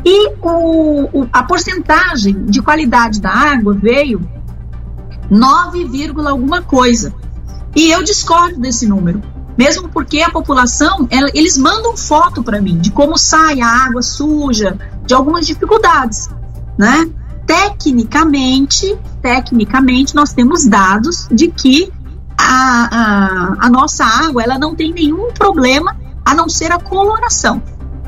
e o, o, a porcentagem de qualidade da água veio 9, alguma coisa. E eu discordo desse número mesmo porque a população, ela, eles mandam foto para mim de como sai a água suja, de algumas dificuldades, né? Tecnicamente, tecnicamente nós temos dados de que a, a, a nossa água ela não tem nenhum problema a não ser a coloração.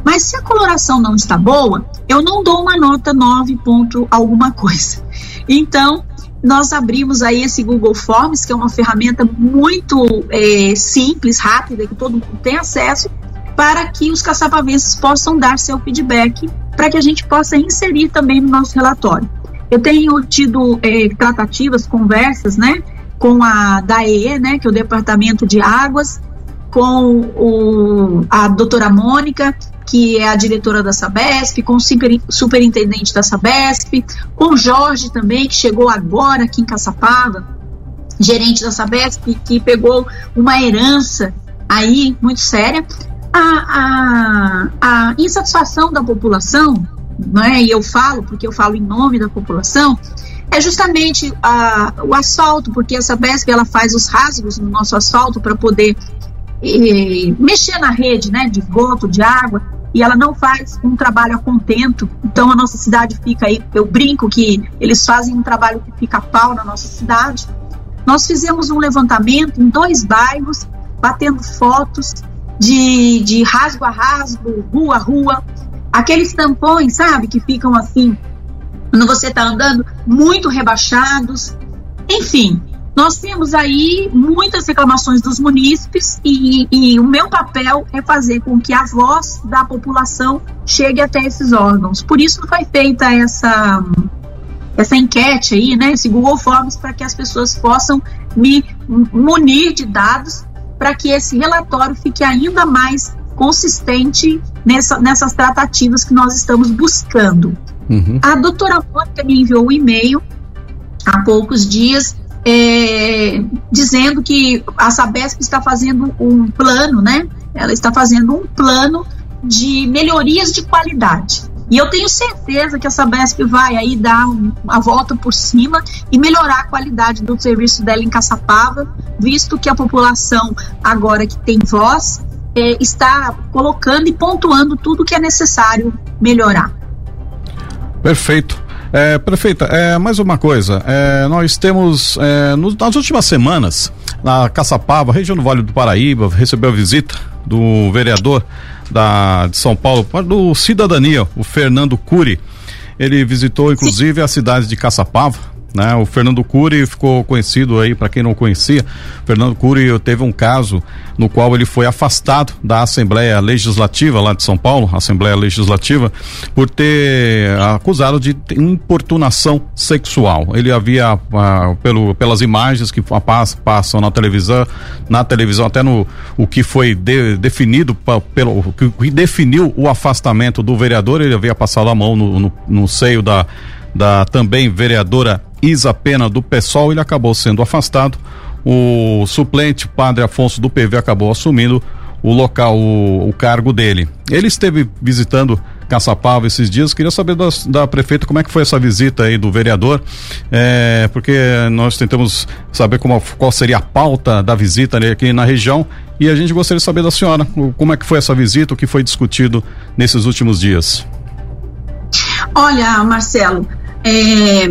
Mas se a coloração não está boa, eu não dou uma nota 9 ponto alguma coisa. Então, nós abrimos aí esse Google Forms, que é uma ferramenta muito é, simples, rápida, que todo mundo tem acesso, para que os caçapavenses possam dar seu feedback, para que a gente possa inserir também no nosso relatório. Eu tenho tido é, tratativas, conversas, né, com a DAE, né, que é o Departamento de Águas, com o, a doutora Mônica, que é a diretora da Sabesp, com o super, superintendente da Sabesp, com o Jorge também, que chegou agora aqui em Caçapava, gerente da Sabesp, que pegou uma herança aí muito séria. A, a, a insatisfação da população, né, e eu falo, porque eu falo em nome da população, é justamente a, o asfalto, porque a Sabesp ela faz os rasgos no nosso asfalto para poder e, mexer na rede né, de esgoto, de água, e ela não faz um trabalho a contento. Então a nossa cidade fica aí, eu brinco que eles fazem um trabalho que fica pau na nossa cidade. Nós fizemos um levantamento em dois bairros, batendo fotos de, de rasgo a rasgo, rua a rua, aqueles tampões, sabe, que ficam assim, quando você está andando, muito rebaixados. Enfim, nós temos aí muitas reclamações dos munícipes e, e, o meu papel é fazer com que a voz da população chegue até esses órgãos. Por isso foi feita essa essa enquete aí, né, esse Google Forms, para que as pessoas possam me munir de dados para que esse relatório fique ainda mais consistente nessa, nessas tratativas que nós estamos buscando. Uhum. A doutora Mônica me enviou um e-mail há poucos dias é, dizendo que a Sabesp está fazendo um plano, né? Ela está fazendo um plano de melhorias de qualidade. E eu tenho certeza que a Sabesp vai aí dar uma volta por cima e melhorar a qualidade do serviço dela em Caçapava, visto que a população, agora que tem voz, é, está colocando e pontuando tudo que é necessário melhorar.
Perfeito. É, prefeita, é, mais uma coisa. É, nós temos, é, nos, nas últimas semanas, na Caçapava, região do Vale do Paraíba, recebeu a visita do vereador da, de São Paulo, do Cidadania, o Fernando Cury. Ele visitou, inclusive, Sim. a cidade de Caçapava, né? O Fernando Cury ficou conhecido aí, para quem não conhecia, Fernando Cury teve um caso no qual ele foi afastado da Assembleia Legislativa lá de São Paulo, Assembleia Legislativa, por ter acusado de importunação sexual. Ele havia, ah, pelo, pelas imagens que passam na televisão, na televisão, até no o que foi de, definido pelo o que definiu o afastamento do vereador, ele havia passado a mão no, no, no seio da da também vereadora Isa Pena do PSOL, ele acabou sendo afastado. O suplente, padre Afonso do PV, acabou assumindo o local, o, o cargo dele. Ele esteve visitando Caçapava esses dias. Queria saber da, prefeita como é que foi essa visita aí do vereador, é, porque nós tentamos saber como, qual seria a pauta da visita aqui na região e a gente gostaria de saber da senhora como é que foi essa visita, o que foi discutido nesses últimos dias.
Olha, Marcelo, é,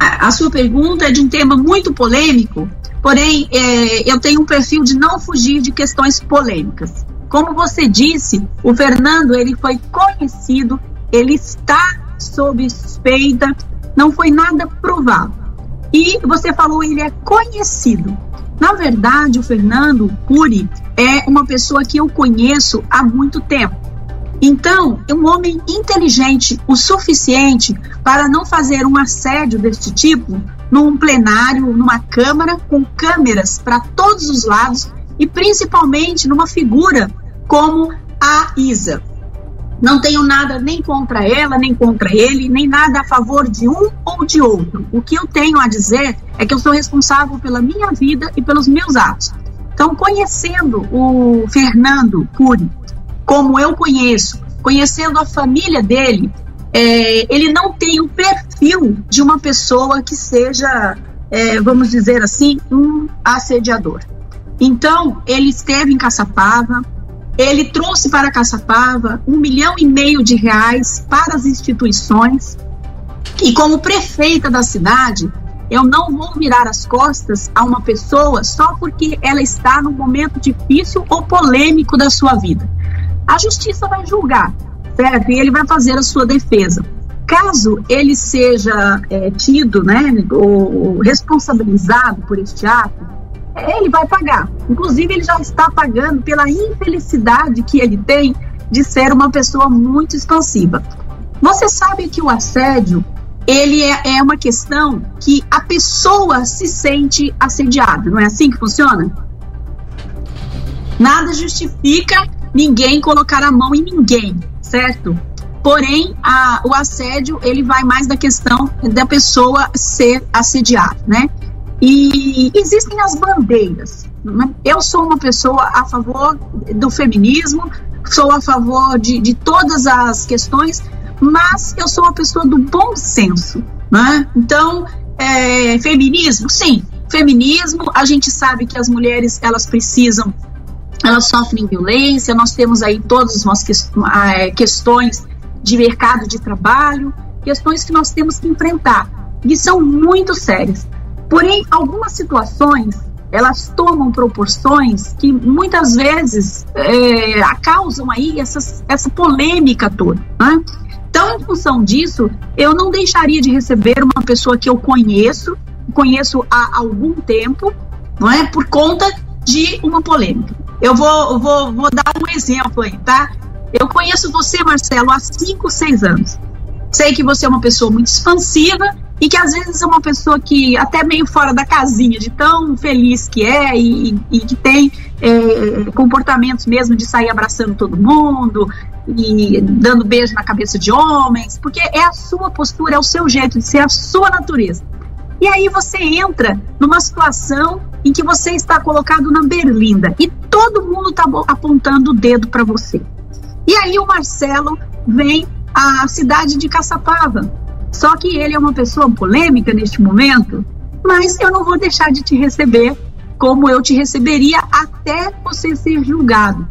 a, sua pergunta é de um tema muito polêmico, porém é, eu tenho um perfil de não fugir de questões polêmicas. Como você disse, o Fernando ele foi conhecido, ele está sob suspeita, não foi nada provado. E você falou ele é conhecido. Na verdade, o Fernando Cury é uma pessoa que eu conheço há muito tempo. Então, um homem inteligente o suficiente para não fazer um assédio deste tipo num plenário, numa câmara com câmeras para todos os lados e principalmente numa figura como a Isa. Não tenho nada nem contra ela, nem contra ele, nem nada a favor de um ou de outro. O que eu tenho a dizer é que eu sou responsável pela minha vida e pelos meus atos. Então, conhecendo o Fernando Cury, como eu conheço, conhecendo a família dele, é, ele não tem o perfil de uma pessoa que seja, é, vamos dizer assim, um assediador. Então, ele esteve em Caçapava, ele trouxe para Caçapava um milhão e meio de reais para as instituições, e como prefeita da cidade, eu não vou virar as costas a uma pessoa só porque ela está num momento difícil ou polêmico da sua vida a justiça vai julgar, certo? E ele vai fazer a sua defesa. Caso ele seja é, tido, né, ou responsabilizado por este ato, ele vai pagar. Inclusive, ele já está pagando pela infelicidade que ele tem de ser uma pessoa muito expansiva. Você sabe que o assédio ele é, é uma questão que a pessoa se sente assediada, não é assim que funciona? Nada justifica ninguém colocar a mão em ninguém, certo? Porém, a, o assédio ele vai mais da questão da pessoa ser assediada, né? E existem as bandeiras. Né? Eu sou uma pessoa a favor do feminismo, sou a favor de, de todas as questões, mas eu sou uma pessoa do bom senso, né? Então, é, feminismo, sim, feminismo. A gente sabe que as mulheres elas precisam elas sofrem violência, nós temos aí todas as ah, questões de mercado de trabalho, questões que nós temos que enfrentar e são muito sérias. Porém, algumas situações elas tomam proporções que muitas vezes é, causam aí essas, essa polêmica toda. Né? Então, em função disso, eu não deixaria de receber uma pessoa que eu conheço, conheço há algum tempo, não é? Por conta de uma polêmica. Eu vou, vou, vou dar um exemplo aí, tá? Eu conheço você, Marcelo, há 5, 6 anos. Sei que você é uma pessoa muito expansiva e que às vezes é uma pessoa que até meio fora da casinha, de tão feliz que é e, e que tem é, comportamentos mesmo de sair abraçando todo mundo e dando beijo na cabeça de homens, porque é a sua postura, é o seu jeito de ser, a sua natureza. E aí você entra numa situação em que você está colocado na berlinda e todo mundo está apontando o dedo para você. E aí o Marcelo vem à cidade de Caçapava. Só que ele é uma pessoa polêmica neste momento, mas eu não vou deixar de te receber como eu te receberia até você ser julgado.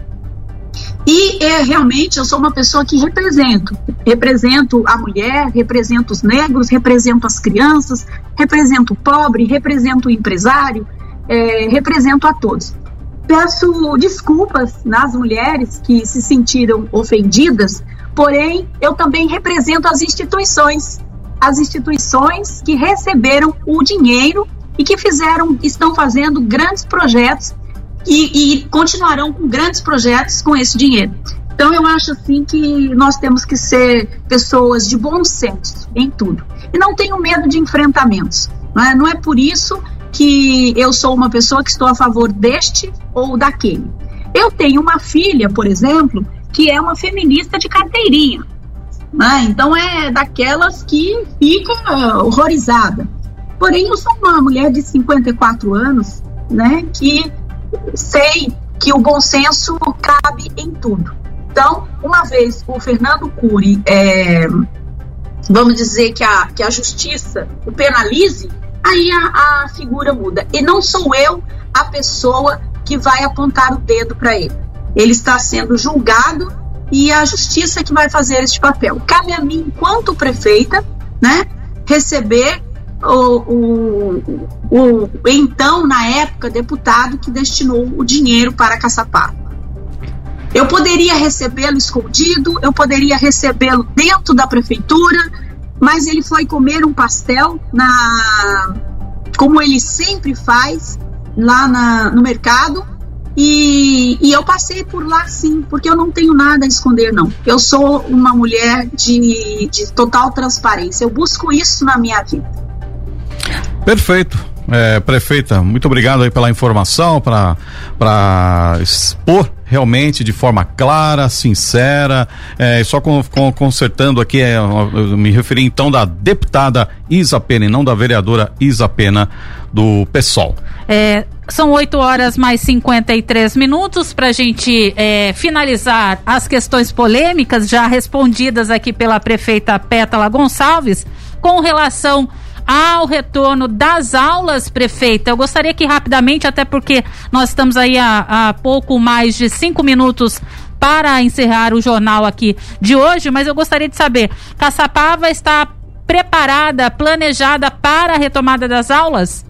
E é, realmente eu sou uma pessoa que represento. Represento a mulher, represento os negros, represento as crianças, represento o pobre, represento o empresário, é, represento a todos. Peço desculpas nas mulheres que se sentiram ofendidas, porém eu também represento as instituições, as instituições que receberam o dinheiro e que fizeram, estão fazendo grandes projetos e, e continuarão com grandes projetos com esse dinheiro. Então eu acho assim que nós temos que ser pessoas de bom senso em tudo e não tenho medo de enfrentamentos. Não é, não é por isso que eu sou uma pessoa que estou a favor deste ou daquele. Eu tenho uma filha, por exemplo, que é uma feminista de carteirinha. Né? Então é daquelas que fica horrorizada. Porém, eu sou uma mulher de 54 anos, né, que sei que o bom senso cabe em tudo. Então, uma vez o Fernando Cury, é, vamos dizer que a, que a justiça o penalize, aí a, a figura muda. E não sou eu a pessoa que vai apontar o dedo para ele. Ele está sendo julgado e a justiça que vai fazer este papel. Cabe a mim, enquanto prefeita, né, receber o, o, o, então, na época, deputado que destinou o dinheiro para Caçapava. Eu poderia recebê-lo escondido, eu poderia recebê-lo dentro da prefeitura, mas ele foi comer um pastel na como ele sempre faz lá na, no mercado e, e, eu passei por lá sim, porque eu não tenho nada a esconder, não. Eu sou uma mulher de, de total transparência. Eu busco isso na minha vida.
Perfeito. É, prefeita, muito obrigado aí pela informação, para expor realmente de forma clara, sincera, é, só com, com, consertando aqui, é, eu me referi então da deputada Isa Pena e não da vereadora Isa Pena do PSOL.
É, são 8 horas mais 53 minutos para a gente é, finalizar as questões polêmicas já respondidas aqui pela prefeita Pétala Gonçalves com relação ao retorno das aulas, prefeita. Eu gostaria que rapidamente, até porque nós estamos aí há, há pouco mais de cinco minutos para encerrar o jornal aqui de hoje, mas eu gostaria de saber: Caçapava está preparada, planejada para a retomada das aulas?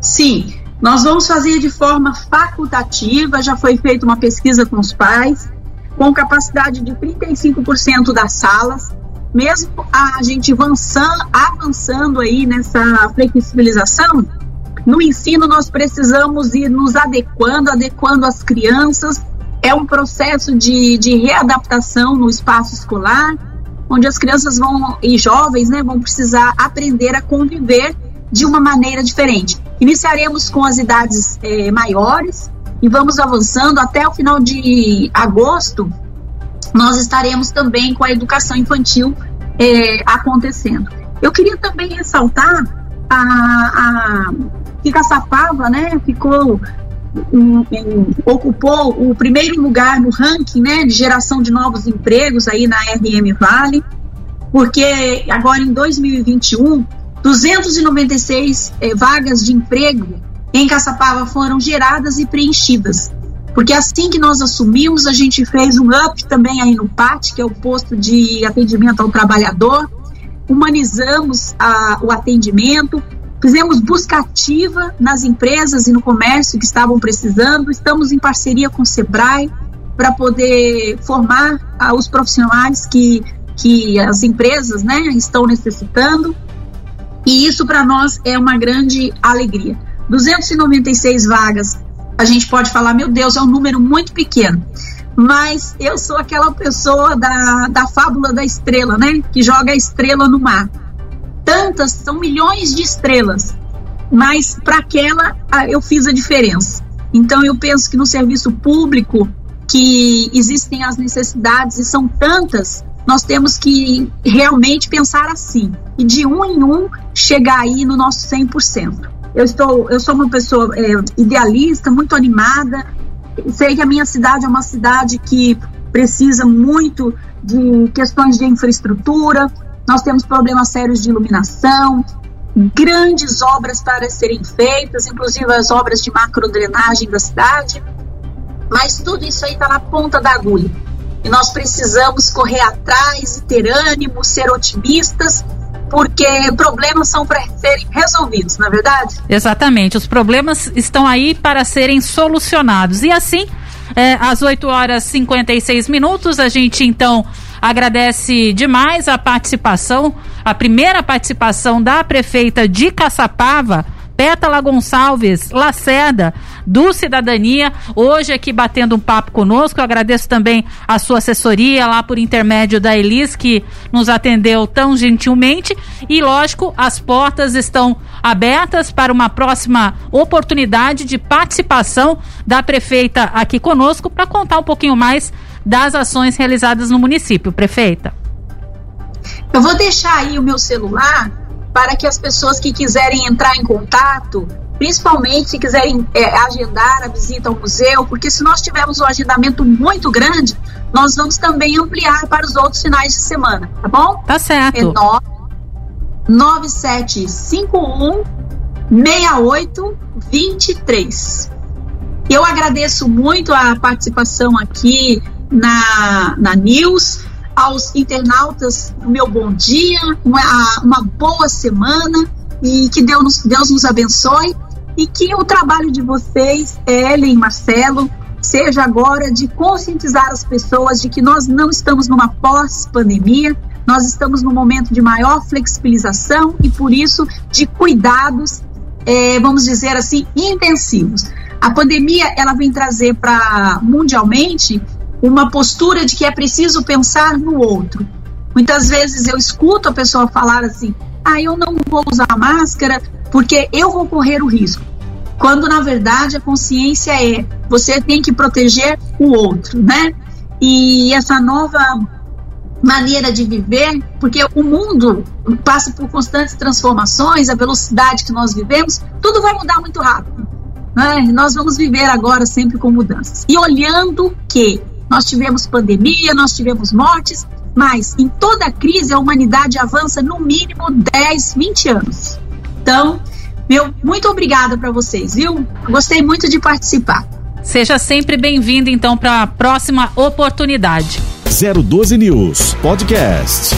Sim, nós vamos fazer de forma facultativa. Já foi feita uma pesquisa com os pais, com capacidade de 35% das salas mesmo a gente avançando, avançando aí nessa flexibilização, no ensino nós precisamos ir nos adequando, adequando as crianças. É um processo de, de readaptação no espaço escolar, onde as crianças vão e jovens né, vão precisar aprender a conviver de uma maneira diferente. Iniciaremos com as idades é, maiores e vamos avançando até o final de agosto nós estaremos também com a educação infantil é, acontecendo. Eu queria também ressaltar a, a que Caçapava, né, ficou um, um, ocupou o primeiro lugar no ranking, né, de geração de novos empregos aí na RM Vale, porque agora em 2021 296 é, vagas de emprego em Caçapava foram geradas e preenchidas. Porque assim que nós assumimos, a gente fez um up também aí no PAT, que é o posto de atendimento ao trabalhador, humanizamos a, o atendimento, fizemos busca ativa nas empresas e no comércio que estavam precisando, estamos em parceria com o SEBRAE para poder formar ah, os profissionais que, que as empresas né, estão necessitando, e isso para nós é uma grande alegria. 296 vagas a gente pode falar, meu Deus, é um número muito pequeno. Mas eu sou aquela pessoa da, da fábula da estrela, né? Que joga a estrela no mar. Tantas, são milhões de estrelas. Mas para aquela eu fiz a diferença. Então eu penso que no serviço público, que existem as necessidades e são tantas, nós temos que realmente pensar assim. E de um em um chegar aí no nosso 100%. Eu estou, eu sou uma pessoa é, idealista, muito animada. Sei que a minha cidade é uma cidade que precisa muito de questões de infraestrutura. Nós temos problemas sérios de iluminação, grandes obras para serem feitas, inclusive as obras de macrodrenagem da cidade. Mas tudo isso aí está na ponta da agulha. E nós precisamos correr atrás ter ânimo, ser otimistas porque problemas são para serem resolvidos, na é verdade?
Exatamente, os problemas estão aí para serem solucionados. E assim, é, às 8 horas e 56 minutos, a gente então agradece demais a participação, a primeira participação da prefeita de Caçapava Pétala Gonçalves Lacerda, do Cidadania, hoje aqui batendo um papo conosco. Eu agradeço também a sua assessoria lá por intermédio da Elis, que nos atendeu tão gentilmente. E, lógico, as portas estão abertas para uma próxima oportunidade de participação da prefeita aqui conosco para contar um pouquinho mais das ações realizadas no município. Prefeita.
Eu vou deixar aí o meu celular para que as pessoas que quiserem entrar em contato, principalmente se quiserem é, agendar a visita ao museu, porque se nós tivermos um agendamento muito grande, nós vamos também ampliar para os outros finais de semana, tá bom?
Tá certo. É
9751 6823. Eu agradeço muito a participação aqui na, na News aos internautas o meu bom dia, uma, uma boa semana e que Deus, Deus nos abençoe e que o trabalho de vocês, Ellen, Marcelo, seja agora de conscientizar as pessoas de que nós não estamos numa pós-pandemia, nós estamos num momento de maior flexibilização e, por isso, de cuidados, é, vamos dizer assim, intensivos. A pandemia ela vem trazer para mundialmente uma postura de que é preciso pensar no outro. Muitas vezes eu escuto a pessoa falar assim: ah, eu não vou usar máscara porque eu vou correr o risco. Quando na verdade a consciência é você tem que proteger o outro, né? E essa nova maneira de viver, porque o mundo passa por constantes transformações, a velocidade que nós vivemos, tudo vai mudar muito rápido. Né? Nós vamos viver agora sempre com mudanças. E olhando que nós tivemos pandemia, nós tivemos mortes, mas em toda crise a humanidade avança no mínimo 10, 20 anos. Então, meu, muito obrigada para vocês, viu? Gostei muito de participar.
Seja sempre bem-vindo, então, para a próxima oportunidade.
012 News Podcast.